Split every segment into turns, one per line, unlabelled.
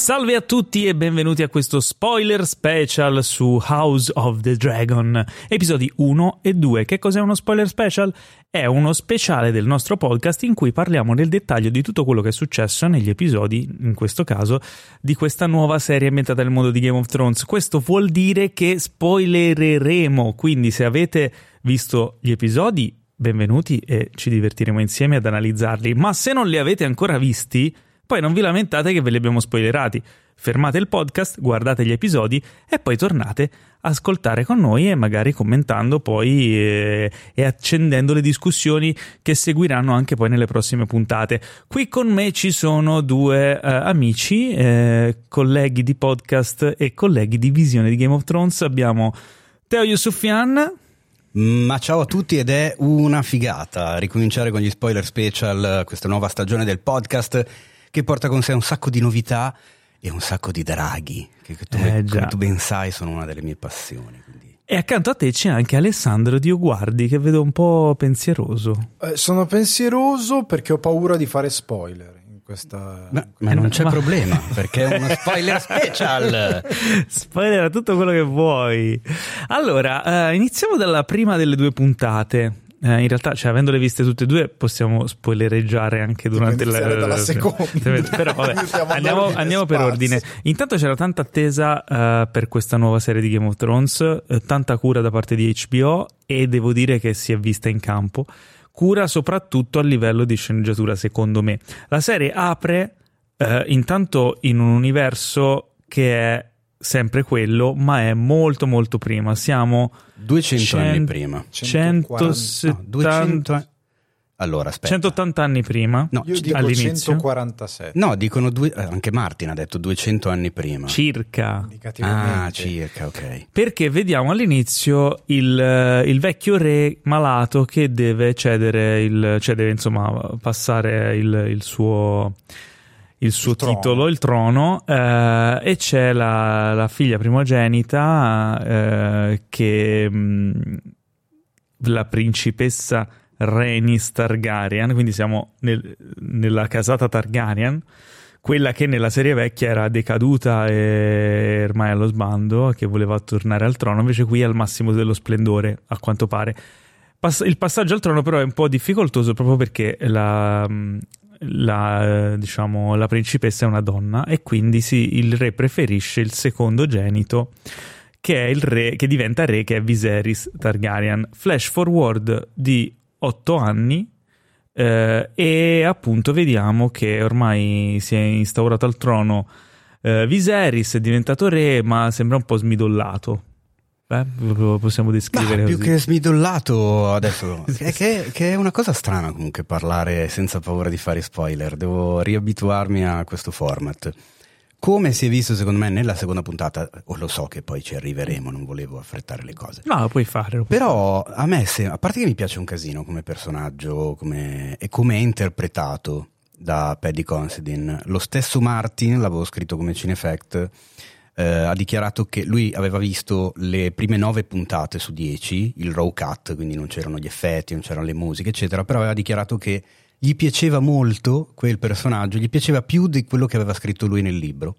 Salve a tutti e benvenuti a questo spoiler special su House of the Dragon, episodi 1 e 2. Che cos'è uno spoiler special? È uno speciale del nostro podcast in cui parliamo nel dettaglio di tutto quello che è successo negli episodi, in questo caso, di questa nuova serie ambientata nel mondo di Game of Thrones. Questo vuol dire che spoilereremo, quindi se avete visto gli episodi, benvenuti e ci divertiremo insieme ad analizzarli, ma se non li avete ancora visti poi non vi lamentate che ve li abbiamo spoilerati. Fermate il podcast, guardate gli episodi e poi tornate a ascoltare con noi e magari commentando poi e, e accendendo le discussioni che seguiranno anche poi nelle prossime puntate. Qui con me ci sono due uh, amici, eh, colleghi di podcast e colleghi di visione di Game of Thrones. Abbiamo Teo Yusufian.
Ma ciao a tutti ed è una figata ricominciare con gli spoiler special, questa nuova stagione del podcast che porta con sé un sacco di novità e un sacco di draghi, che tu, eh, come tu ben sai sono una delle mie passioni. Quindi.
E accanto a te c'è anche Alessandro Dioguardi che vedo un po' pensieroso.
Eh, sono pensieroso perché ho paura di fare spoiler. Questa,
ma, ma, non c'è ma... problema perché è uno spoiler special.
spoiler tutto quello che vuoi. Allora, eh, iniziamo dalla prima delle due puntate eh, in realtà, cioè, avendole viste tutte e due, possiamo spoilereggiare anche durante la,
dalla seconda.
Però vabbè, andiamo, andiamo per ordine. Intanto c'era tanta attesa uh, per questa nuova serie di Game of Thrones, uh, tanta cura da parte di HBO e devo dire che si è vista in campo. Cura soprattutto a livello di sceneggiatura, secondo me. La serie apre uh, intanto in un universo che è sempre quello, ma è molto molto prima. Siamo
200 cent- anni prima.
170 no, 200
allora, aspetta.
180 anni prima?
No, Io dico all'inizio. 147.
No, dicono due, eh, anche Martin ha detto 200 anni prima.
Circa.
Ah, circa, ok.
Perché vediamo all'inizio il, eh, il vecchio re malato che deve cedere il, cioè deve insomma passare il, il suo il suo il titolo, il trono, eh, e c'è la, la figlia primogenita eh, che mh, mm, la principessa Rhaenys Targaryen, quindi siamo nel, nella casata Targaryen, quella che nella serie vecchia era decaduta e ormai allo sbando, che voleva tornare al trono, invece qui è al massimo dello splendore, a quanto pare. il passaggio al trono però è un po' difficoltoso proprio perché la, mm, la, diciamo, la principessa è una donna e quindi sì, il re preferisce il secondogenito che è il re che diventa re che è Viserys Targaryen. Flash forward di otto anni eh, e appunto vediamo che ormai si è instaurato al trono eh, Viserys, è diventato re ma sembra un po' smidollato Beh, lo possiamo descrivere
bah, più che smidollato adesso. È che, che, è una cosa strana comunque parlare senza paura di fare spoiler. Devo riabituarmi a questo format. Come si è visto secondo me nella seconda puntata o lo so che poi ci arriveremo non volevo affrettare le cose.
No lo puoi fare lo
puoi però fare. a me se, a parte che mi piace un casino come personaggio come, e come è interpretato da Paddy Considine lo stesso Martin l'avevo scritto come Cinefact eh, ha dichiarato che lui aveva visto le prime nove puntate su dieci, il raw cut, quindi non c'erano gli effetti, non c'erano le musiche, eccetera, però aveva dichiarato che gli piaceva molto quel personaggio, gli piaceva più di quello che aveva scritto lui nel libro,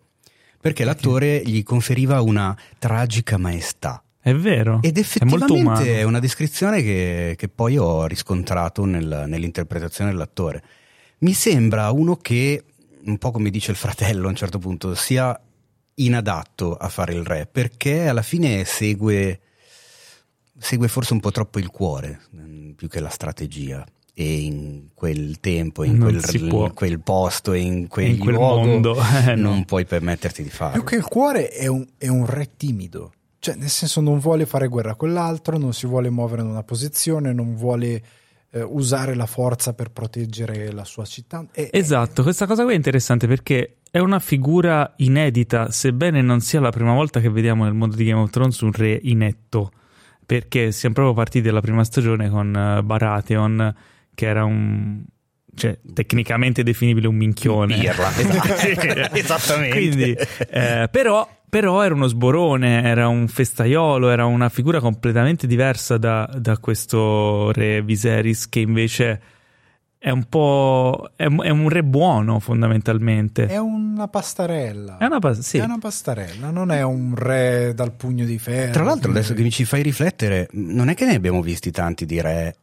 perché l'attore gli conferiva una tragica maestà.
È vero.
Ed effettivamente è, è una descrizione che, che, poi ho riscontrato nel, nell'interpretazione dell'attore. Mi sembra uno che, un po' come dice il fratello a un certo punto, sia inadatto a fare il re perché alla fine segue, segue forse un po' troppo il cuore mm, più che la strategia e in quel tempo, in, quel, in quel, posto, in quel, in quel luogo, mondo eh, non no. puoi permetterti di farlo.
Più che il cuore è un, è un re timido, cioè nel senso non vuole fare guerra con l'altro, non si vuole muovere in una posizione, non vuole eh, usare la forza per proteggere la sua città.
E, esatto, questa cosa qui è interessante perché è una figura inedita, sebbene non sia la prima volta che vediamo nel mondo di Game of Thrones un re inetto, perché siamo proprio partiti dalla prima stagione con uh, Baratheon, che era un... Cioè, tecnicamente definibile un minchione.
Birla, esatto. esattamente.
Quindi, eh, però però era uno sborone, era un festaiolo, era una figura completamente diversa da, da questo re Viserys che invece è un po'. È, è, un re buono, fondamentalmente.
È una pastarella.
È una, pa- sì.
è una, pastarella, non è un re dal pugno di ferro.
Tra l'altro, adesso che mi ci fai riflettere, non è che ne abbiamo visti tanti di re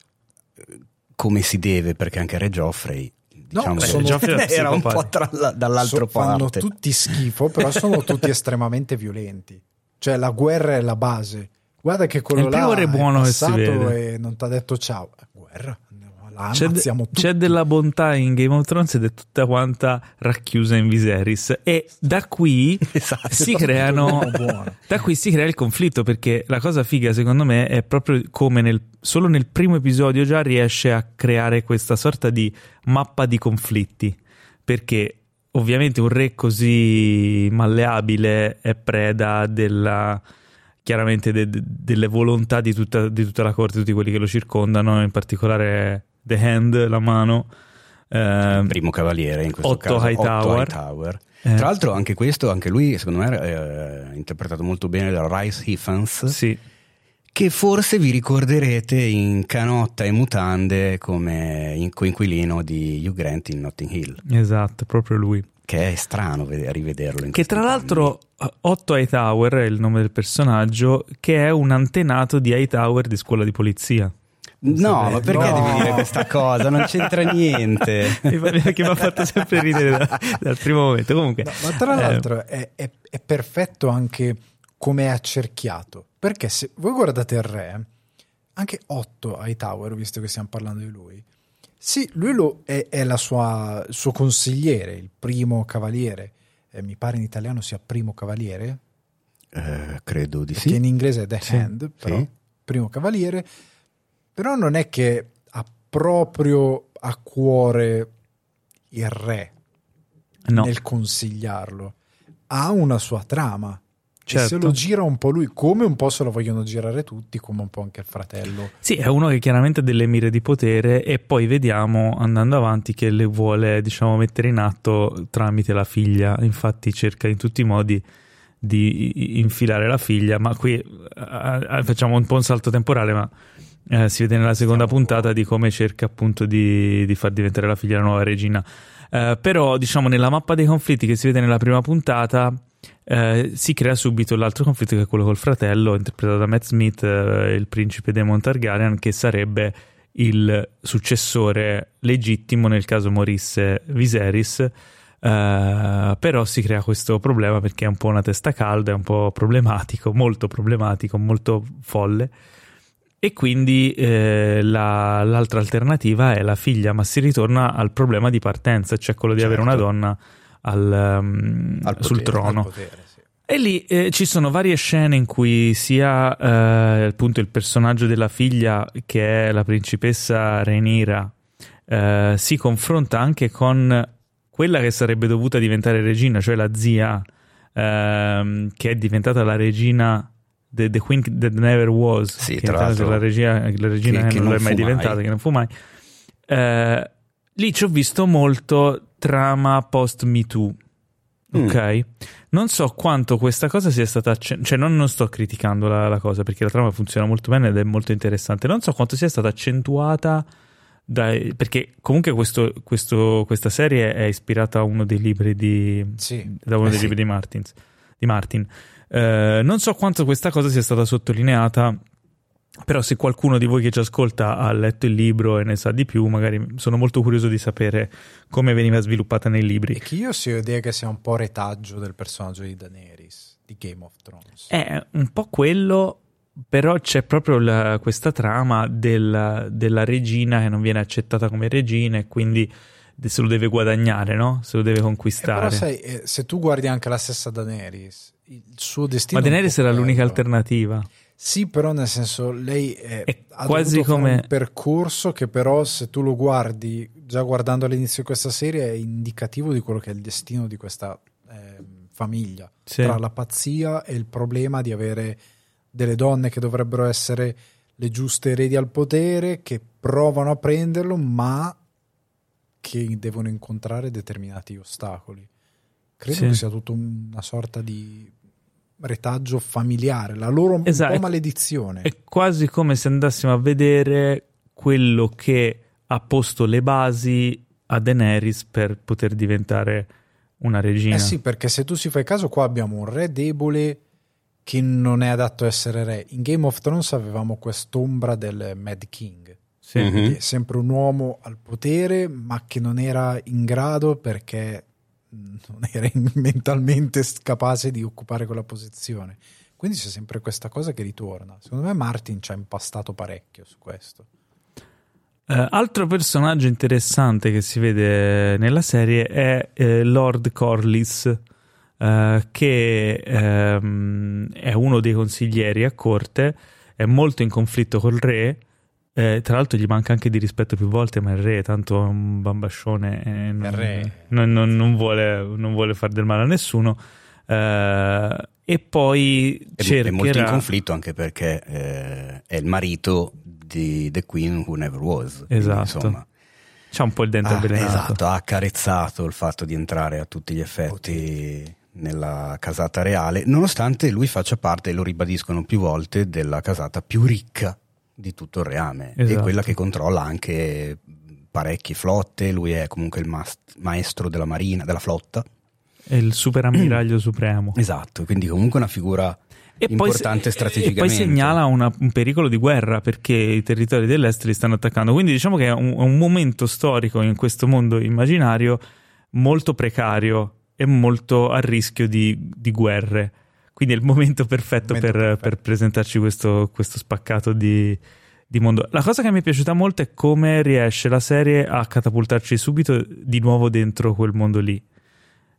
eh, come si deve, perché anche Re Geoffrey. Diciamo
No, sono-
era un po' tra la- dall'altro
So- fanno
parte.
tutti schifo, però sono tutti estremamente violenti. Cioè, la guerra è la base. Guarda che quello
È il primo
là
re
è
buono si
passato e non ti ha detto ciao. Guerra,
C'è, de- c'è della bontà in Game of Thrones ed è tutta quanta racchiusa in Viserys. E da qui
Esatto.
si creano. Da qui si crea il conflitto perché la cosa figa, secondo me, è proprio come nel, solo nel primo episodio già riesce a creare questa sorta di mappa di conflitti. Perché ovviamente un re così malleabile è preda della chiaramente de- de- delle volontà di tutta, di tutta la corte, tutti quelli che lo circondano, in particolare The Hand, la mano. ehm,
primo cavaliere in questo
Otto
caso
Hightower.
Otto Hightower.
eh,
Tra l'altro anche questo, anche lui secondo me è interpretato molto bene da Rice Hiffens
sì,
che forse vi ricorderete in canotta e mutande come in- coinquilino di Hugh Grant in Notting Hill
esatto, proprio lui.
che è strano vede- rivederlo
Che tra l'altro eh, Otto Hightower è il nome del personaggio, che è un antenato di Hightower di scuola di polizia.
No ma perché
No.
devi dire questa cosa non c'entra niente
che mi ha fatto sempre ridere da- dal primo momento. Comunque,
No, ma tra
eh,
l'altro è, è- è perfetto anche come è accerchiato. Perché se voi guardate il re, anche Otto Hightower, visto che stiamo parlando di lui, sì, lui lo- è, è la sua- il suo consigliere, il primo cavaliere. Eh, mi pare in italiano sia primo cavaliere,
Eh, credo di
perché
sì
in inglese è The
Sì,
Hand, però
sì.
primo cavaliere. Però non è che ha proprio a cuore il re
no,
nel consigliarlo. Ha una sua trama.
Certo.
se lo gira un po' lui, come un po' se lo vogliono girare tutti, come un po' anche il fratello.
sì, è uno che chiaramente ha delle mire di potere e poi vediamo andando avanti che le vuole, diciamo, mettere in atto tramite la figlia. Infatti cerca in tutti i modi di infilare la figlia, ma qui eh, facciamo un po' un salto temporale, ma eh, si vede nella seconda
Stiamo-
puntata di come cerca appunto di, di far diventare la figlia la nuova regina. Eh, però, diciamo, nella mappa dei conflitti che si vede nella prima puntata, eh, si crea subito l'altro conflitto che è quello col fratello, interpretato da Matt Smith, eh, il principe Daemon Targaryen, che sarebbe il successore legittimo nel caso morisse Viserys. eh, però si crea questo problema perché è un po' una testa calda, è un po' problematico, molto problematico, molto folle. E quindi eh, la- l'altra alternativa è la figlia, ma si ritorna al problema di partenza, cioè quello di avere una
Certo.
donna al, um,
Al
sul
potere,
trono.
Al potere, sì.
E lì eh, ci sono varie scene in cui sia eh, appunto il personaggio della figlia, che è la principessa Rhaenyra, eh, si confronta anche con quella che sarebbe dovuta diventare regina, cioè la zia, ehm, che è diventata la regina. The, the Queen That Never Was,
Sì,
che
tra l'altro,
la, regia, la regina
che-
che,
che
non,
non
è mai diventata,
mai.
che non fu mai. Eh, lì ci ho visto molto trama post Me Too.
Mm.
Ok, non so quanto questa cosa sia stata, cioè non, non sto criticando la, la cosa perché la trama funziona molto bene ed è molto interessante. Non so quanto sia stata accentuata dai- perché comunque questo- questo- questa serie è ispirata a uno dei libri di,
Sì.
da uno
Eh
dei
sì.
libri di, Martins, di Martin. Eh, non so quanto questa cosa sia stata sottolineata, però se qualcuno di voi che ci ascolta ha letto il libro e ne sa di più, magari sono molto curioso di sapere come veniva sviluppata nei libri.
E che io si ho idea che sia un po' retaggio del personaggio di Daenerys, di Game of Thrones.
È un po' quello, però c'è proprio la- questa trama del- della regina che non viene accettata come regina e quindi se lo deve guadagnare, no? Se lo deve
Eh,
conquistare.
però sai, eh, se tu guardi anche la stessa Daenerys, il suo destino...
Ma
è
Daenerys era l'unica alternativa.
Sì, però nel senso lei è,
È
ha
quasi come-
un percorso che però se tu lo guardi, già guardando all'inizio di questa serie, è indicativo di quello che è il destino di questa ehm, famiglia.
Sì.
Tra la pazzia e il problema di avere delle donne che dovrebbero essere le giuste eredi al potere, che provano a prenderlo, ma che devono incontrare determinati ostacoli. Credo
Sì.
che sia tutto una sorta di retaggio familiare, la loro
Esatto.
maledizione.
È quasi come se andassimo a vedere quello che ha posto le basi a Daenerys per poter diventare una regina.
Eh sì, perché se tu si fai caso, qua abbiamo un re debole che non è adatto a essere re. In Game of Thrones avevamo quest'ombra del Mad King.
Sì.
Mhm.
È sempre un uomo al potere, ma che non era in grado perché non era mentalmente capace di occupare quella posizione. Quindi c'è sempre questa cosa che ritorna. Secondo me Martin ci ha impastato parecchio su questo.
Eh, altro personaggio interessante che si vede nella serie è eh, Lord Corlys, eh, che ehm, è uno dei consiglieri a corte, è molto in conflitto col re. Eh, tra l'altro gli manca anche di rispetto più volte, ma il re tanto è un bambascione e non,
re.
non- non- non vuole, non vuole far del male a nessuno. Eh, e poi
È, è molto in
cercherà
conflitto anche perché eh, è il marito di The Queen Who Never Was. Quindi,
Esatto.
insomma,
c'ha un po' il dente
ha,
avvelenato.
esatto, ha accarezzato il fatto di entrare a tutti gli effetti nella casata reale, nonostante lui faccia parte, lo ribadiscono più volte, della casata più ricca di tutto il reame e
Esatto.
quella che controlla anche parecchie flotte, lui è comunque il mas- maestro della marina, della flotta.
È il super ammiraglio supremo.
Esatto, quindi comunque una figura
E poi,
importante
e
strategicamente.
poi segnala una- un pericolo di guerra perché i territori dell'est li stanno attaccando. Quindi diciamo che è un, un momento storico in questo mondo immaginario molto precario e molto a rischio di, di guerre. Quindi è il momento perfetto,
Momento
per,
perfetto.
per presentarci questo, questo spaccato di, di mondo. La cosa che mi è piaciuta molto è come riesce la serie a catapultarci subito di nuovo dentro quel mondo lì.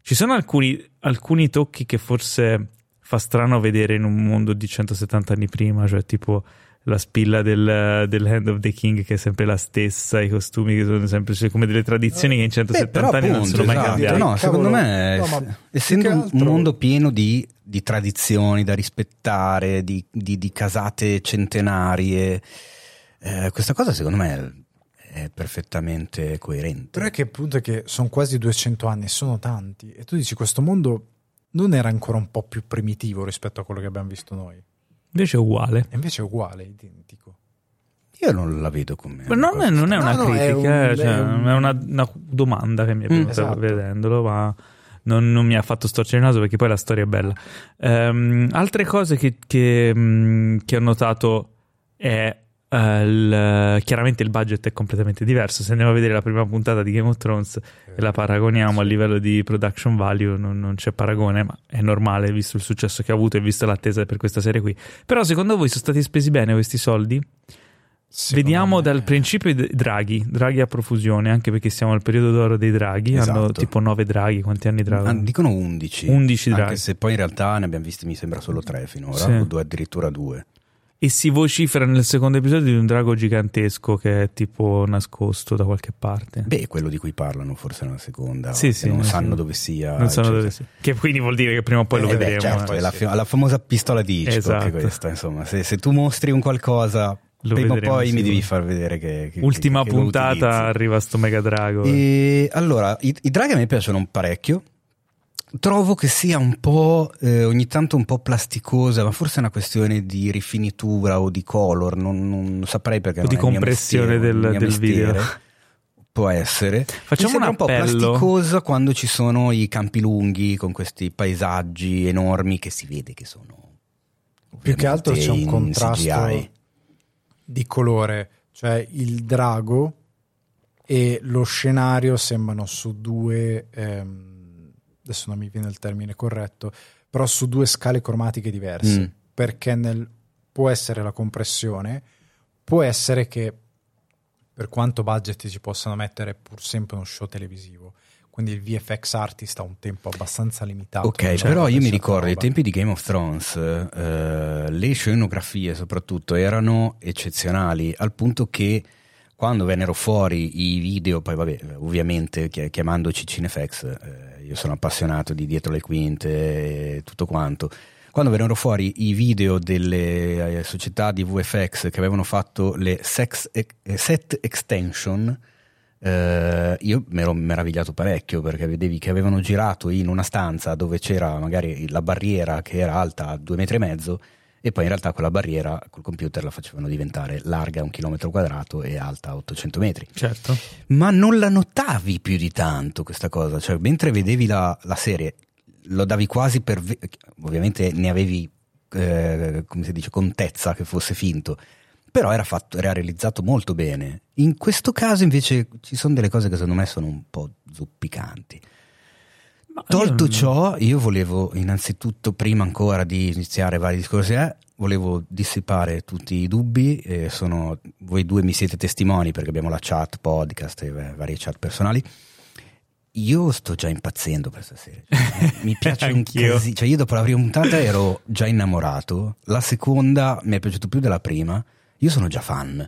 Ci sono alcuni, alcuni tocchi che forse fa strano vedere in un mondo di 170 anni prima, cioè tipo la spilla del, del Hand of the King che è sempre la stessa, i costumi che sono sempre cioè, come delle tradizioni che in 170
Beh, però
anni non
appunto,
sono mai
esatto.
cambiate.
No,
Cavolo,
secondo me,
no,
essendo un- mondo pieno di, di tradizioni da rispettare, di, di- di casate centenarie, eh, questa cosa secondo me è, è perfettamente coerente.
Però è che il punto è che sono quasi 200 anni, sono tanti. E tu dici, questo mondo non era ancora un po' più primitivo rispetto a quello che abbiamo visto noi.
Invece è uguale.
E invece è uguale, identico.
Io non la vedo come...
Ma non, è, non è
No,
una
no, è
critica,
un-
eh, cioè,
è un-
è una, una domanda che mi è venuta
esatto.
vedendolo, ma non, non mi ha fatto storcere il naso perché poi la storia è bella. Ehm, altre cose che, che, mh, che ho notato è eh, il- chiaramente il budget è completamente diverso. Se andiamo a vedere la prima puntata di Game of Thrones e la paragoniamo a livello di production value, non, non c'è paragone, ma è normale visto il successo che ha avuto e visto l'attesa per questa serie qui. Però secondo voi sono stati spesi bene questi soldi?
Secondo
Vediamo
me-
dal principio i draghi, draghi a profusione, anche perché siamo al periodo d'oro dei draghi, hanno
Esatto.
tipo 9 draghi, quanti anni
Ah,
draghi?
dicono 11.
11
Anche
draghi.
se poi in realtà ne abbiamo visti, mi sembra, solo 3 finora,
Sì.
o due, addirittura 2.
E si vocifera nel secondo episodio di un drago gigantesco che è tipo nascosto da qualche parte.
Beh, quello di cui parlano forse nella seconda,
Sì, sì,
non
sì.
sanno dove sia.
non sanno dove sia. Che quindi vuol dire che prima o poi lo
Eh beh,
vedremo.
certo,
eh.
è la, fi- la famosa pistola di Hitchcock
Esatto.
questa, insomma, se, se tu mostri un qualcosa,
Lo
prima o poi mi devi far vedere che... che-
Ultima
che- che
puntata arriva sto mega drago.
E allora, i, i draghi a me piacciono parecchio. Trovo che sia un po' eh, ogni tanto un po' plasticosa, ma forse è una questione di rifinitura o di color, non, non saprei perché
O
non
di
è il mio
compressione
mestiere,
del- del video.
Può essere.
Facciamo un
un po' plasticosa quando ci sono i campi lunghi con questi paesaggi enormi che si vede che sono
Più che altro c'è un contrasto
CGI.
Di colore, cioè il drago e lo scenario sembrano su due, ehm, adesso non mi viene il termine corretto, però su due scale cromatiche diverse,
Mm.
perché nel- può essere la compressione, può essere che per quanto budget ci possano mettere pur sempre uno show televisivo, quindi il VFX artist ha un tempo abbastanza limitato.
Ok,
per
però io mi ricordo ai tempi di Game of Thrones eh, le scenografie soprattutto erano eccezionali al punto che quando vennero fuori i video, poi vabbè, ovviamente chi- chiamandoci Cinefx, eh, io sono appassionato di dietro le quinte e tutto quanto. Quando vennero fuori i video delle eh, società di VFX che avevano fatto le sex, eh, set extension, eh, io mi ero meravigliato parecchio perché vedevi che avevano girato in una stanza dove c'era magari la barriera che era alta due metri e mezzo e poi in realtà quella barriera col computer la facevano diventare larga un chilometro quadrato e alta 800 metri.
Certo.
Ma non la notavi più di tanto questa cosa, cioè mentre vedevi la, la serie lo davi quasi per... ovviamente ne avevi, eh, come si dice, contezza che fosse finto, però era, fatto, era realizzato molto bene. In questo caso invece ci sono delle cose che secondo me sono un po' zuppicanti. Tolto io... ciò, io volevo innanzitutto, prima ancora di iniziare vari discorsi, eh, volevo dissipare tutti i dubbi. Eh, sono, voi due mi siete testimoni perché abbiamo la chat, podcast e varie chat personali. Io sto già impazzendo per stasera. Cioè, mi piace un casino. Cioè, io dopo la prima puntata ero già innamorato. La seconda mi è piaciuto più della prima. Io sono già fan.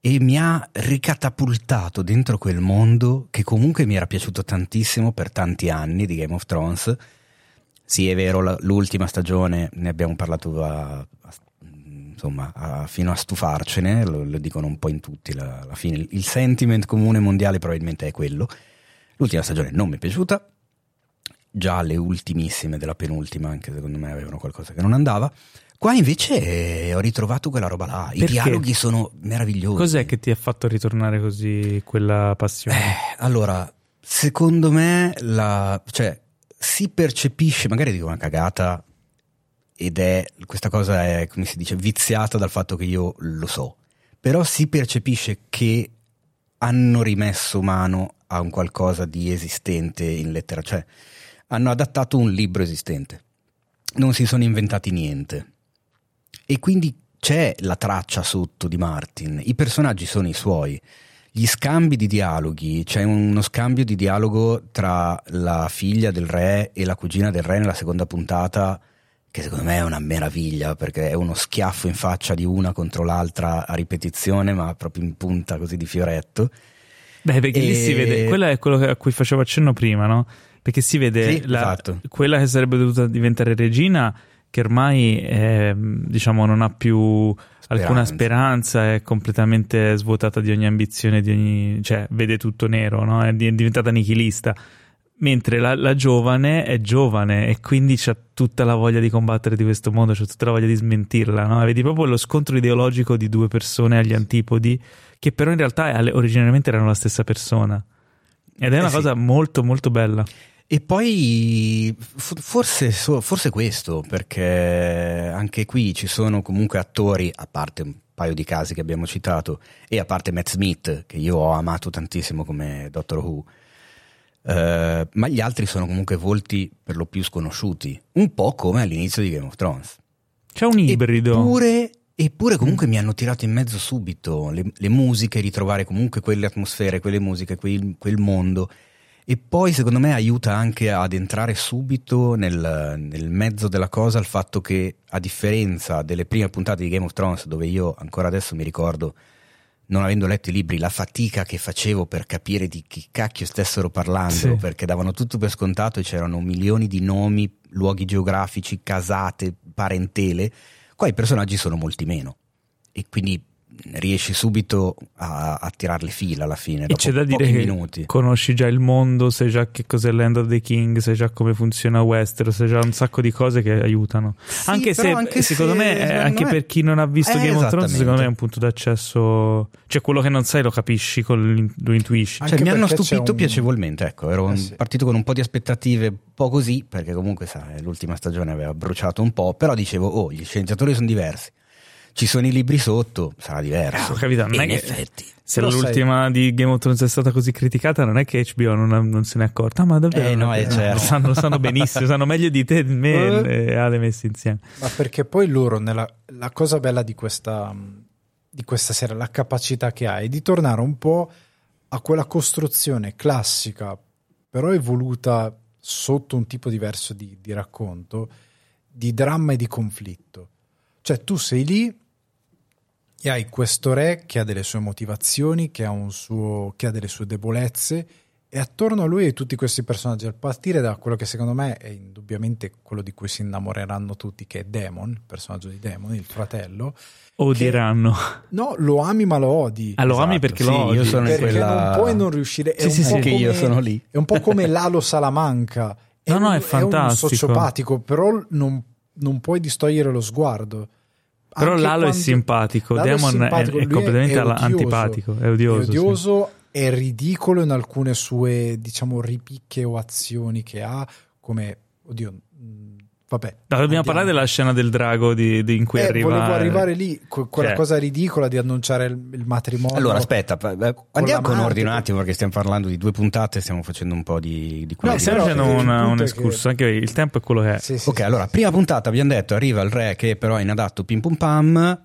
E mi ha ricatapultato dentro quel mondo che comunque mi era piaciuto tantissimo per tanti anni di Game of Thrones. Sì, è vero, l'ultima stagione ne abbiamo parlato a, a, insomma, a, fino a stufarcene, lo, lo, dicono un po' in tutti. La, fine, il sentiment comune mondiale probabilmente è quello L'ultima stagione non mi è piaciuta, già le ultimissime della penultima, anche secondo me avevano qualcosa che non andava. Qua invece eh, ho ritrovato quella roba là, i dialoghi sono meravigliosi.
Cos'è che ti ha fatto ritornare così quella passione?
Eh, allora, secondo me la, cioè, si percepisce, magari dico una cagata, ed è questa cosa è, come si dice, viziata dal fatto che io lo so, però si percepisce che hanno rimesso mano a un qualcosa di esistente in lettera, cioè hanno adattato un libro esistente, non si sono inventati niente. E quindi c'è la traccia sotto di Martin, i personaggi sono i suoi, gli scambi di dialoghi, c'è uno scambio di dialogo tra la figlia del re e la cugina del re nella seconda puntata che secondo me è una meraviglia perché è uno schiaffo in faccia di una contro l'altra a ripetizione ma proprio in punta così di fioretto
Beh, perché e... lì si vede, quello è quello a cui facevo accenno prima, no? Perché si vede
sì, la, esatto.
quella che sarebbe dovuta diventare regina, che ormai è, diciamo non ha più speranza. alcuna speranza, è completamente svuotata di ogni ambizione, di ogni, cioè vede tutto nero, no? È diventata nichilista. Mentre la, la, giovane è giovane e quindi c'ha tutta la voglia di combattere di questo mondo, c'ha tutta la voglia di smentirla, no? Vedi proprio lo scontro ideologico di due persone agli antipodi che però in realtà originariamente erano la stessa persona. Ed è una eh cosa sì. molto molto bella.
E poi forse, forse questo, perché anche qui ci sono comunque attori, a parte un paio di casi che abbiamo citato, e a parte Matt Smith, che io ho amato tantissimo come Doctor Who, eh, ma gli altri sono comunque volti per lo più sconosciuti, un po' come all'inizio di Game of Thrones.
C'è un ibrido.
Eppure Eppure comunque mm. mi hanno tirato in mezzo subito le, le, musiche, ritrovare comunque quelle atmosfere, quelle musiche, quel, quel, mondo. E poi secondo me aiuta anche ad entrare subito nel, nel, mezzo della cosa il fatto che a differenza delle prime puntate di Game of Thrones dove io ancora adesso mi ricordo, non avendo letto i libri, la fatica che facevo per capire di chi cacchio stessero parlando, sì. perché davano tutto per scontato e c'erano milioni di nomi, luoghi geografici, casate, parentele Qua i personaggi sono molti meno e quindi riesci subito a, a tirarle fila alla fine. E
c'è da dire che
minuti.
conosci già il mondo, sai già che cos'è Land of the King, sai già come funziona Westeros, sai già un sacco di cose che aiutano.
Sì,
anche se
anche
secondo
se,
me, secondo anche me... per chi non ha visto eh, Game of Thrones, secondo me è un punto d'accesso. Cioè, quello che non sai lo capisci, lo intuisci.
Cioè, mi hanno stupito un... piacevolmente. Ecco, ero eh, sì. partito con un po' di aspettative, un po' così, perché comunque sai, l'ultima stagione aveva bruciato un po', però dicevo, oh, gli sceneggiatori sono diversi ci sono i libri sotto, sarà diverso.
Ah, capito, non
in
è che
effetti.
Se l'ultima sai... di Game of Thrones è stata così criticata, non è che HBO non, non se ne è accorta, ma davvero?
Eh, no, è certo.
lo, sanno, lo sanno benissimo, sanno meglio di te, di me eh. e Ale messi insieme.
Ma perché poi loro, nella, la cosa bella di questa, di questa serie, la capacità che ha è di tornare un po' a quella costruzione classica, però evoluta sotto un tipo diverso di, di racconto, di dramma e di conflitto. Cioè tu sei lì e hai questo re che ha delle sue motivazioni, che ha, suo, che ha delle sue debolezze e attorno a lui hai tutti questi personaggi, a partire da quello che secondo me è indubbiamente quello di cui si innamoreranno tutti, che è Demon, il personaggio di Demon, il fratello.
Odieranno.
no, lo ami ma lo odi.
Ah, lo esatto. ami perché sì, lo odi.
Io sono
perché
quella...
non puoi non riuscire.
È sì, sì, sì, che io sono lì.
È un po' come Lalo Salamanca.
È no, no, è fantastico.
È un sociopatico, però non non puoi distogliere lo sguardo.
Però Lalo è simpatico,
Lalo è
Demon è-
simpatico,
è,
lui
completamente
è odioso.
antipatico, è odioso.
È
sì.
odioso, è ridicolo in alcune sue, diciamo, ripicche o azioni che ha, come, oddio, vabbè.
No, dobbiamo
andiamo.
parlare della scena del drago di, di in cui
Eh,
arriva...
volevo arrivare lì, que- quella
Cioè-
cosa ridicola di annunciare il, il matrimonio.
Allora, aspetta, eh, andiamo con ordine un attimo perché stiamo parlando di due puntate, stiamo facendo un po' di, di quello
No,
Stiamo facendo un escurso, anche perché il tempo è quello che è.
Sì, sì,
Ok,
sì,
allora,
sì.
prima puntata abbiamo detto, arriva il re che però è inadatto pim pum pam,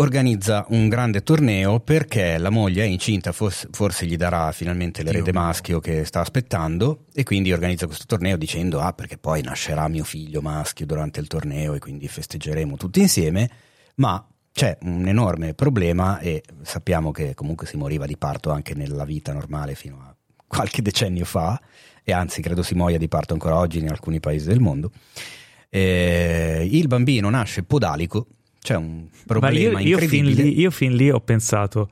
organizza un grande torneo perché la moglie è incinta, forse, forse gli darà finalmente l'erede maschio che sta aspettando e quindi organizza questo torneo dicendo ah perché poi nascerà mio figlio maschio durante il torneo e quindi festeggeremo tutti insieme, ma c'è un enorme problema e sappiamo che comunque si moriva di parto anche nella vita normale fino a qualche decennio fa e anzi credo si muoia di parto ancora oggi in alcuni paesi del mondo. Eh, il bambino nasce podalico, c'è un
Ma
problema
io, io fin
incredibile.
lì, io fin lì ho pensato,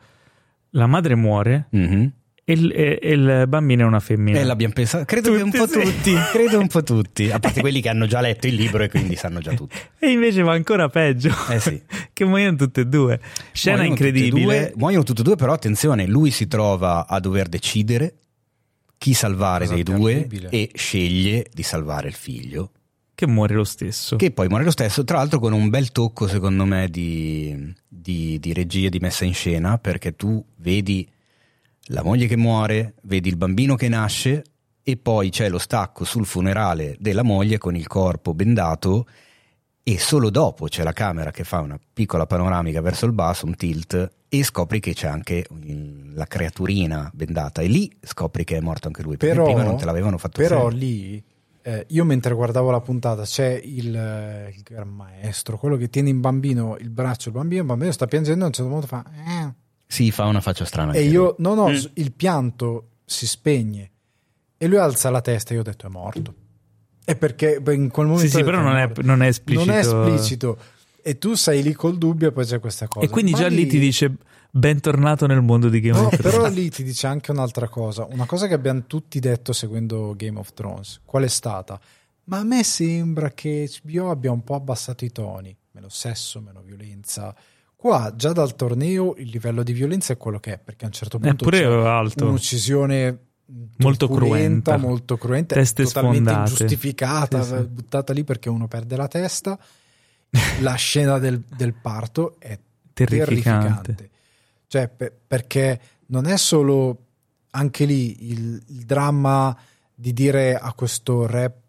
la madre muore
Mhm.
e il, e- e il bambino è una femmina.
E l'abbiamo pensato, credo che un po'
Tutti, sì.
tutti, credo un po' tutti, a parte quelli che hanno già letto il libro e quindi sanno già tutto.
E invece va ancora peggio,
Eh sì.
che muoiono tutte e due. Scena
Muoiono tutti
incredibile.
due- muoiono tutti e due, però attenzione, lui si trova a dover decidere chi salvare
Cosa
dei due e sceglie di salvare il figlio,
Che muore lo stesso.
che poi muore lo stesso, tra l'altro con un bel tocco secondo me di, di, di regia, di messa in scena, perché tu vedi la moglie che muore, vedi il bambino che nasce e poi c'è lo stacco sul funerale della moglie con il corpo bendato e solo dopo c'è la camera che fa una piccola panoramica verso il basso, un tilt e scopri che c'è anche il- la creaturina bendata e lì scopri che è morto anche lui perché
Però,
prima non te l'avevano fatto
però
vedere.
lì, eh, io mentre guardavo la puntata, c'è il, eh, il gran maestro, quello che tiene in bambino il braccio, il bambino, il bambino sta piangendo e a un certo punto fa... "Eh".
sì fa una faccia strana
E io, no, no,
Mm.
il pianto si spegne e lui alza la testa e io ho detto è morto. E perché beh, in quel momento...
Sì, sì, però non è, non è esplicito.
Non è esplicito. E tu sei lì col dubbio e poi c'è questa cosa.
E quindi
Ma
già lì ti dice bentornato nel mondo di Game
No,
of Thrones.
però lì ti dice anche un'altra cosa, una cosa che abbiamo tutti detto seguendo Game of Thrones. Qual è stata? Ma a me sembra che HBO abbia un po' abbassato i toni, meno sesso, meno violenza. Qua già dal torneo il livello di violenza è quello che è, perché a un certo punto
Eppure alto.
un'uccisione
Molto cruenta.
molto cruenta,
Teste
totalmente
sfondate.
ingiustificata,
Sì, sì.
buttata lì perché uno perde la testa. La scena del, del parto è
Terrificante.
terrificante. Cioè, pe- perché non è solo anche lì il, il dramma di dire a questo re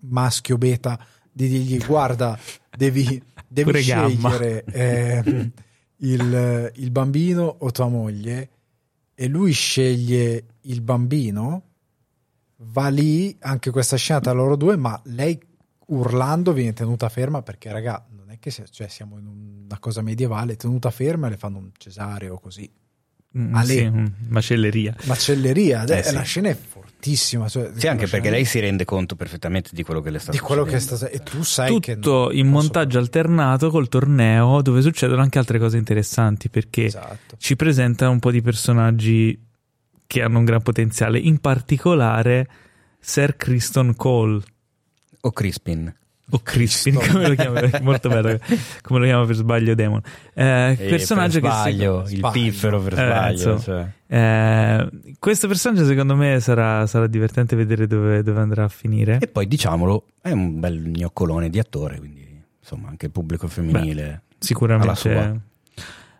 maschio beta di dirgli guarda, devi, devi
Pure gamma."
scegliere eh, il, il bambino o tua moglie e lui sceglie il bambino va lì anche questa scena tra loro due ma lei urlando viene tenuta ferma perché raga non è che sia- cioè, siamo in una cosa medievale tenuta ferma e le fanno un cesareo così
Mm,
Ale.
sì, mm, macelleria.
macelleria
Eh,
Eh,
sì.
la scena è fortissima cioè,
sì anche perché
scena
lei si rende conto perfettamente di quello che le sta
di quello che è stato e tu sai che
Tutto
non
in
posso-
montaggio alternato col torneo dove succedono anche altre cose interessanti perché
esatto
ci presenta un po' di personaggi che hanno un gran potenziale, in particolare Sir Criston Cole
o Crispin
o Crispin,
Cristo.
come lo chiama, molto bello, come lo chiama per sbaglio Demon. Eh,
E
personaggio
per
che
sbaglio,
se-
il
sbaglio.
piffero per
Eh,
sbaglio cioè.
Eh, questo personaggio secondo me sarà, sarà divertente vedere dove, dove andrà a finire.
e poi diciamolo è un bel gnoccolone di attore quindi insomma anche il pubblico femminile alla
Sicuramente.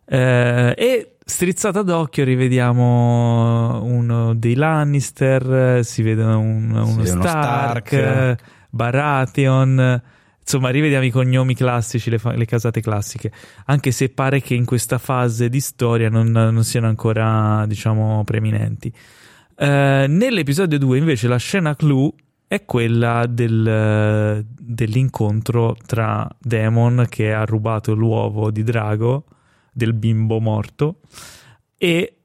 Eh, e strizzata d'occhio rivediamo uno dei Lannister, eh, si vede un- uno,
uno
Stark,
Stark.
eh, Baratheon. Insomma, rivediamo i cognomi classici, le, fa- le casate classiche. Anche se pare che in questa fase di storia non, non siano ancora, diciamo, preeminenti. Eh, nell'episodio 2, invece, la scena clou è quella del- dell'incontro tra Demon che ha rubato l'uovo di drago del bimbo morto e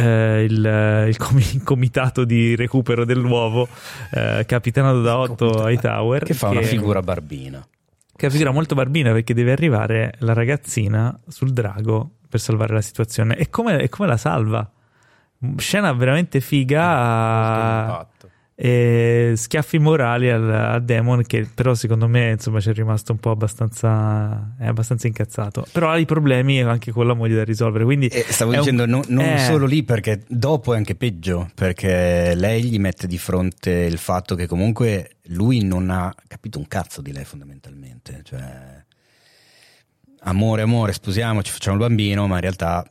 eh, il, il comi- il comitato di recupero dell'uovo eh, capitanato da Otto. Hightower
che fa una figura barbina
che è una figura molto barbina perché deve arrivare la ragazzina sul drago per salvare la situazione e come, e come la salva? Scena veramente figa
impatto.
E schiaffi morali al, a Demon che però secondo me insomma ci è rimasto un po' abbastanza è abbastanza incazzato. Però ha i problemi anche con la moglie da risolvere quindi
eh, stavo dicendo
un...
no, non eh. solo lì perché dopo è anche peggio perché lei gli mette di fronte il fatto che comunque lui non ha capito un cazzo di lei fondamentalmente. Cioè amore amore sposiamoci facciamo il bambino ma in realtà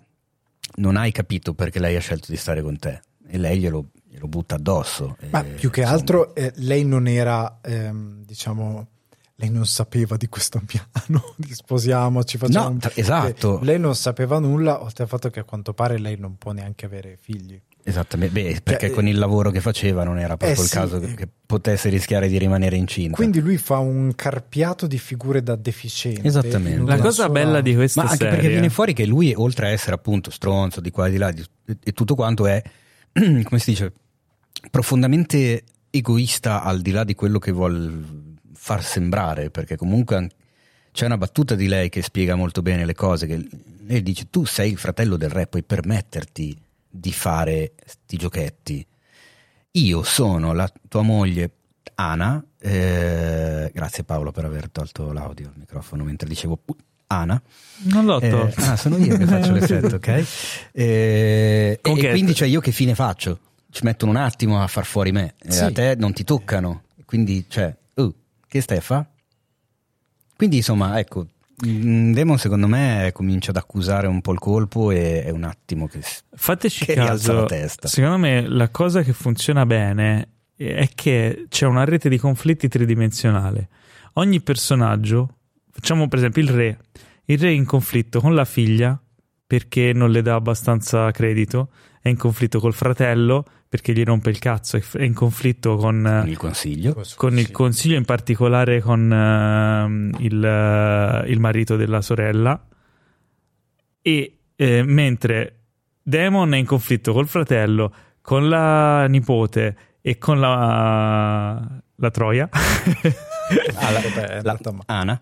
non hai capito perché lei ha scelto di stare con te. E lei glielo glielo butta addosso.
Ma e, più che insomma... altro eh, lei non era, ehm, diciamo, lei non sapeva di questo piano di sposiamoci, facciamo
no,
un...
esatto.
Lei non sapeva nulla, oltre al fatto che a quanto pare lei non può neanche avere figli.
Esattamente, Beh, perché cioè, con il lavoro che faceva non era proprio
eh,
il
sì,
caso che, che, potesse rischiare di rimanere incinta.
Quindi lui fa un carpiato di figure da deficiente.
Esattamente.
La cosa sola... bella di questa
Ma anche
serie...
perché viene fuori che lui, oltre a essere appunto stronzo di qua e di là, di, e tutto quanto è, come si dice, profondamente egoista al di là di quello che vuol far sembrare, perché comunque c'è una battuta di lei che spiega molto bene le cose, che lei dice tu sei il fratello del re, puoi permetterti di fare sti giochetti. Io sono la tua moglie Ana, eh, grazie Paolo per aver tolto l'audio al microfono mentre dicevo Ana.
Non l'ho eh, tolto.
Ah, sono io che faccio l'effetto, ok? Eh, e quindi cioè io che fine faccio? ci mettono un attimo a far fuori me, sì. a te non ti toccano, quindi cioè, uh, che stai a fare? Quindi insomma, ecco, mm, Demon secondo me comincia ad accusare un po' il colpo e è un attimo che
Fateci
che
caso,
la testa.
secondo me la cosa che funziona bene è che c'è una rete di conflitti tridimensionale. Ogni personaggio, facciamo per esempio il re, il re è in conflitto con la figlia perché non le dà abbastanza credito, è in conflitto col fratello perché gli rompe il cazzo, è in conflitto con,
con il consiglio,
con il consiglio in particolare con uh, il, uh, il, marito della sorella. E eh, mentre Demon è in conflitto col fratello, con la nipote e con la, la Troia.
ah, la, la, la, Ana.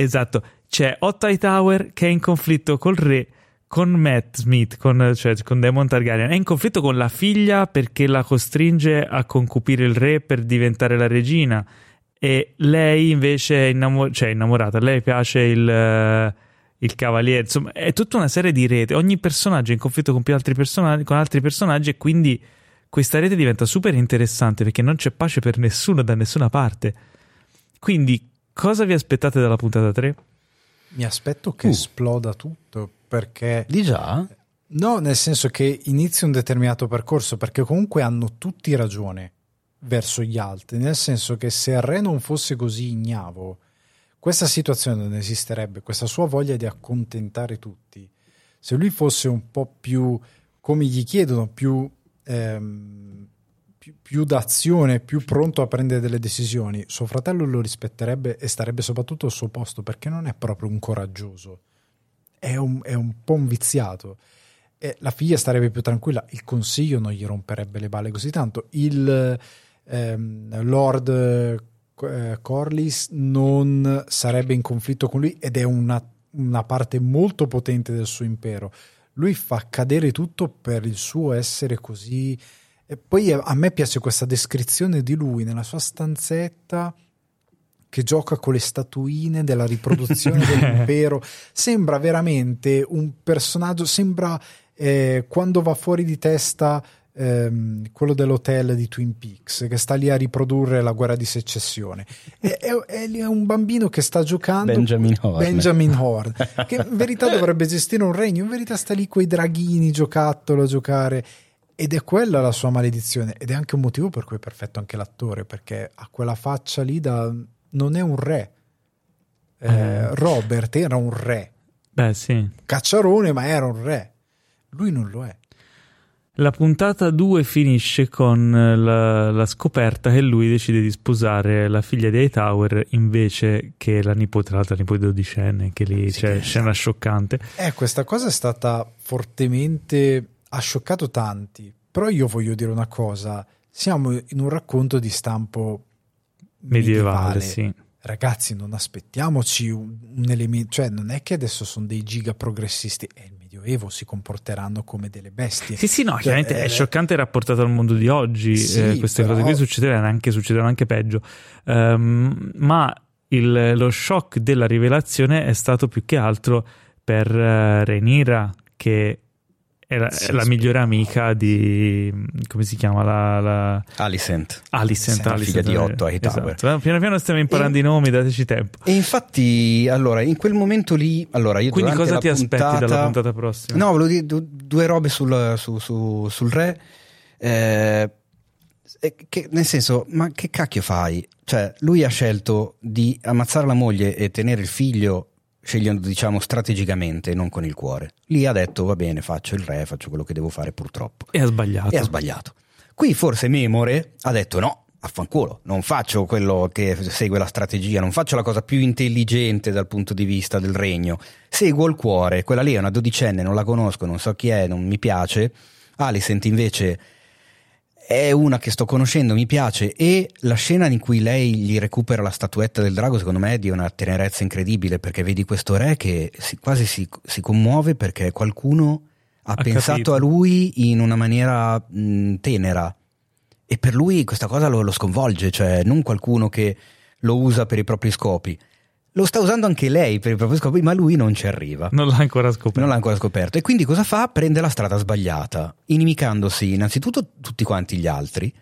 Esatto, c'è Otto Hightower che è in conflitto col re con Matt Smith, con, cioè con Demon Targaryen, è in conflitto con la figlia perché la costringe a concupire il re per diventare la regina. E lei invece è innamor- cioè innamorata, lei piace il, il cavaliere, insomma è tutta una serie di rete, ogni personaggio è in conflitto con, altri, personaggi, con altri personaggi e quindi questa rete diventa super interessante perché non c'è pace per nessuno da nessuna parte. Quindi cosa vi aspettate dalla puntata 3?
Mi aspetto che uh. esploda tutto perché...
Di già?
No, nel senso che inizi un determinato percorso perché comunque hanno tutti ragione verso gli altri, nel senso che se il re non fosse così ignavo, questa situazione non esisterebbe, questa sua voglia di accontentare tutti. Se lui fosse un po' più, come gli chiedono, più, ehm, più, più d'azione, più pronto a prendere delle decisioni, suo fratello lo rispetterebbe e starebbe soprattutto al suo posto perché non è proprio un coraggioso è un, è un po' un viziato. E la figlia starebbe più tranquilla, il consiglio non gli romperebbe le balle così tanto. Il ehm, Lord eh, Corlys non sarebbe in conflitto con lui ed è una, una parte molto potente del suo impero. Lui fa cadere tutto per il suo essere così. E poi a me piace questa descrizione di lui nella sua stanzetta che gioca con le statuine della riproduzione dell'impero. Sembra veramente un personaggio, sembra eh, quando va fuori di testa ehm, quello dell'hotel di Twin Peaks, che sta lì a riprodurre la guerra di secessione. È, è, è un bambino che sta giocando
Benjamin Horn.
Benjamin Horn, che in verità dovrebbe gestire un regno, in verità sta lì con i draghini giocattolo a giocare. Ed è quella la sua maledizione, ed è anche un motivo per cui è perfetto anche l'attore, perché ha quella faccia lì da non è un re. Eh, eh. Robert era un re.
Beh, sì.
Cacciarone, ma era un re. Lui non lo è.
La puntata 2 finisce con la, la, scoperta che lui decide di sposare la figlia di Hightower invece che la nipote, tra l'altro la nipote dodicenne, che lì sì, c'è esatto. scena scioccante.
Eh, questa cosa è stata fortemente... ha scioccato tanti, però io voglio dire una cosa, siamo in un racconto di stampo medievale, medievale.
Sì.
Ragazzi, non aspettiamoci un, un elemento, cioè non è che adesso sono dei giga progressisti, è il Medioevo si comporteranno come delle bestie.
Sì, sì, no,
Cioè,
chiaramente
eh,
è scioccante rapportato al mondo di oggi.
Sì,
eh, queste
però-
cose qui succedevano anche, succedevano anche peggio. Ehm, ma il- lo shock della rivelazione è stato più che altro per eh, Rhaenyra, che era
Sì,
la
sì.
migliore amica di. come si chiama? La, la
Alicent.
Alicent,
la
Alicent,
figlia di
eh,
Otto Hightower.
Esatto. Eh, Piano piano stiamo imparando i nomi, dateci tempo.
E infatti, allora, in quel momento lì, allora io
Quindi cosa
la
ti aspetti
puntata-
dalla puntata prossima?
No, volevo dire du- due robe sul, su- su- sul re. Eh, eh, che- nel senso, ma che cacchio fai? Cioè, lui ha scelto di ammazzare la moglie e tenere il figlio scegliendo, diciamo, strategicamente, non con il cuore. Lì ha detto, va bene, faccio il re, faccio quello che devo fare purtroppo.
E ha sbagliato.
E ha sbagliato. Qui forse Memore ha detto no, affanculo, non faccio quello che segue la strategia, non faccio la cosa più intelligente dal punto di vista del regno, seguo il cuore, quella lì è una dodicenne, non la conosco, non so chi è, non mi piace. Alicent invece è una che sto conoscendo, mi piace e la scena in cui lei gli recupera la statuetta del drago secondo me è di una tenerezza incredibile perché vedi questo re che si- quasi si, si commuove perché qualcuno ha,
Ha
pensato
capito.
a lui in una maniera mh, tenera e per lui questa cosa lo, lo sconvolge, cioè non qualcuno che lo usa per i propri scopi. Lo sta usando anche lei per i propri scopi, ma lui non ci arriva.
Non l'ha ancora scoperto.
Non l'ha ancora scoperto. E quindi cosa fa? Prende la strada sbagliata, inimicandosi innanzitutto tutti quanti gli altri,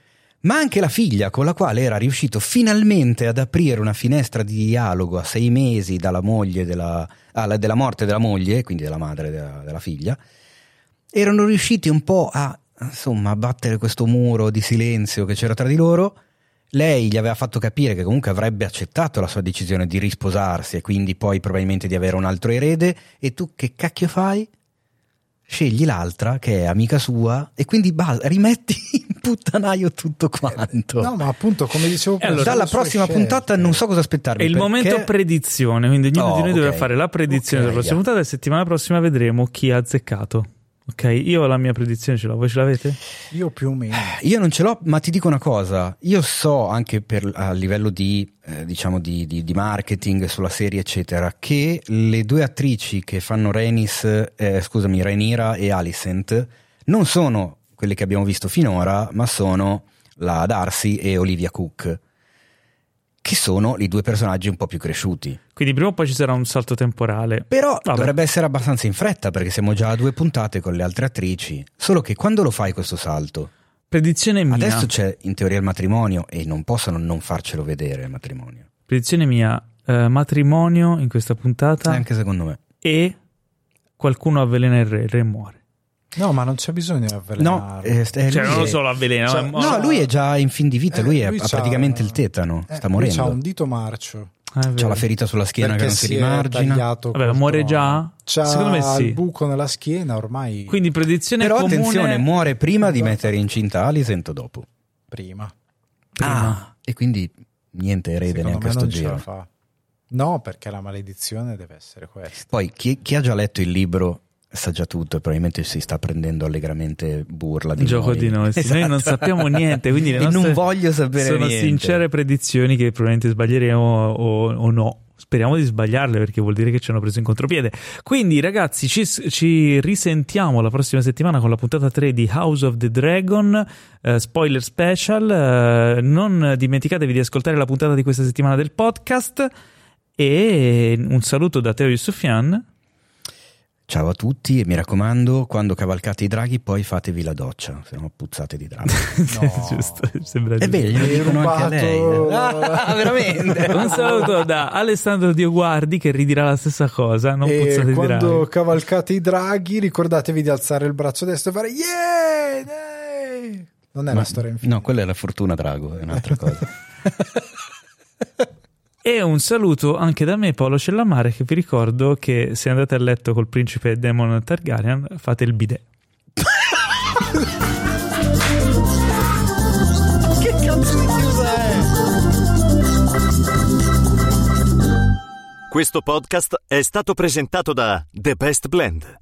ma anche la figlia con la quale era riuscito finalmente ad aprire una finestra di dialogo a sei mesi dalla moglie della, ah, della morte della moglie, quindi della madre della, della figlia. Erano riusciti un po' a insomma a battere questo muro di silenzio che c'era tra di loro. Lei gli aveva fatto capire che comunque avrebbe accettato la sua decisione di risposarsi e quindi poi probabilmente di avere un altro erede. E tu che cacchio fai? Scegli l'altra che è amica sua e quindi ba- rimetti in puttanaio tutto quanto.
No, ma appunto, come dicevo prima,
allora,
Dalla prossima
scelte.
puntata non so cosa aspettarmi.
È il
perché-
momento predizione, quindi ognuno
Oh,
di noi dovrà
ok.
fare la predizione
Ok,
della prossima
yeah.
puntata e settimana prossima vedremo chi ha azzeccato. Ok, io la mia predizione ce l'ho, voi ce l'avete?
Io più o meno.
Io non ce l'ho, ma ti dico una cosa. Io so anche per, a livello di, eh, diciamo di, di- di marketing sulla serie, eccetera, che le due attrici che fanno Renis, eh, scusami, Rhaenyra e Alicent non sono quelle che abbiamo visto finora, ma sono la Darcy e Olivia Cook, che sono i due personaggi un po' più cresciuti.
Quindi prima o poi ci sarà un salto temporale.
Però
Vabbè.
dovrebbe essere abbastanza in fretta perché siamo già a due puntate con le altre attrici. Solo che quando lo fai questo salto?
Predizione mia.
Adesso c'è in teoria il matrimonio e non possono non farcelo vedere il matrimonio.
Predizione mia, eh, matrimonio in questa puntata
Anche secondo me.
e qualcuno avvelena il re, il re muore.
No, ma non c'è bisogno di
No,
avvelenarlo.
eh, st- eh,
Cioè, non lo so, avvelena.
Cioè,
ma-
no,
No, lui è già in fin di vita,
Eh,
lui, è-
lui
ha praticamente il tetano,
Eh,
sta
lui
morendo.
c'ha un dito marcio.
Ah,
C'ha la ferita sulla schiena
perché
che non si
è
rimargina.
tagliato
Vabbè, muore già?
C'ha
Secondo me sì.
il buco nella schiena ormai
Quindi predizione
Però
comune
attenzione, muore prima di mettere incinta Alicent o dopo.
prima.
prima.
Ah, e quindi niente erede
Secondo
neanche a sto giro.
fa. No, perché la maledizione deve essere questa.
Poi chi, chi ha già letto il libro sa già tutto e probabilmente si sta prendendo allegramente burla di
gioco
noi.
di noi. Sì, Noi non
Esatto.
sappiamo niente, quindi le
non voglio sapere
sono
niente.
sincere predizioni che probabilmente sbaglieremo o, o no. Speriamo di sbagliarle perché vuol dire che ci hanno preso in contropiede. Quindi, ragazzi, ci, ci risentiamo la prossima settimana con la puntata 3 di House of the Dragon. eh, spoiler special. eh, non dimenticatevi di ascoltare la puntata di questa settimana del podcast. E un saluto da Teo Yusufian.
Ciao a tutti e mi raccomando, quando cavalcate i draghi poi fatevi la doccia, se no puzzate di drago.
No.
Giusto, sembra
È
giusto.
vero, glielo dicono anche a lei.
rubato-
Ah, veramente?
Un saluto da Alessandro Dioguardi che ridirà la stessa cosa. Non puzzate
e
di
quando
draghi.
cavalcate i draghi, ricordatevi di alzare il braccio destro e fare yeah! dai!" Non è
Ma-
la storia infinita.
no, quella è la fortuna drago, è un'altra cosa.
E un saluto anche da me, Paolo Cellamare, che vi ricordo che se andate a letto col principe Demon Targaryen fate il bidet.
che cazzo di chiusa è?
Questo podcast è stato presentato da The Best Blend,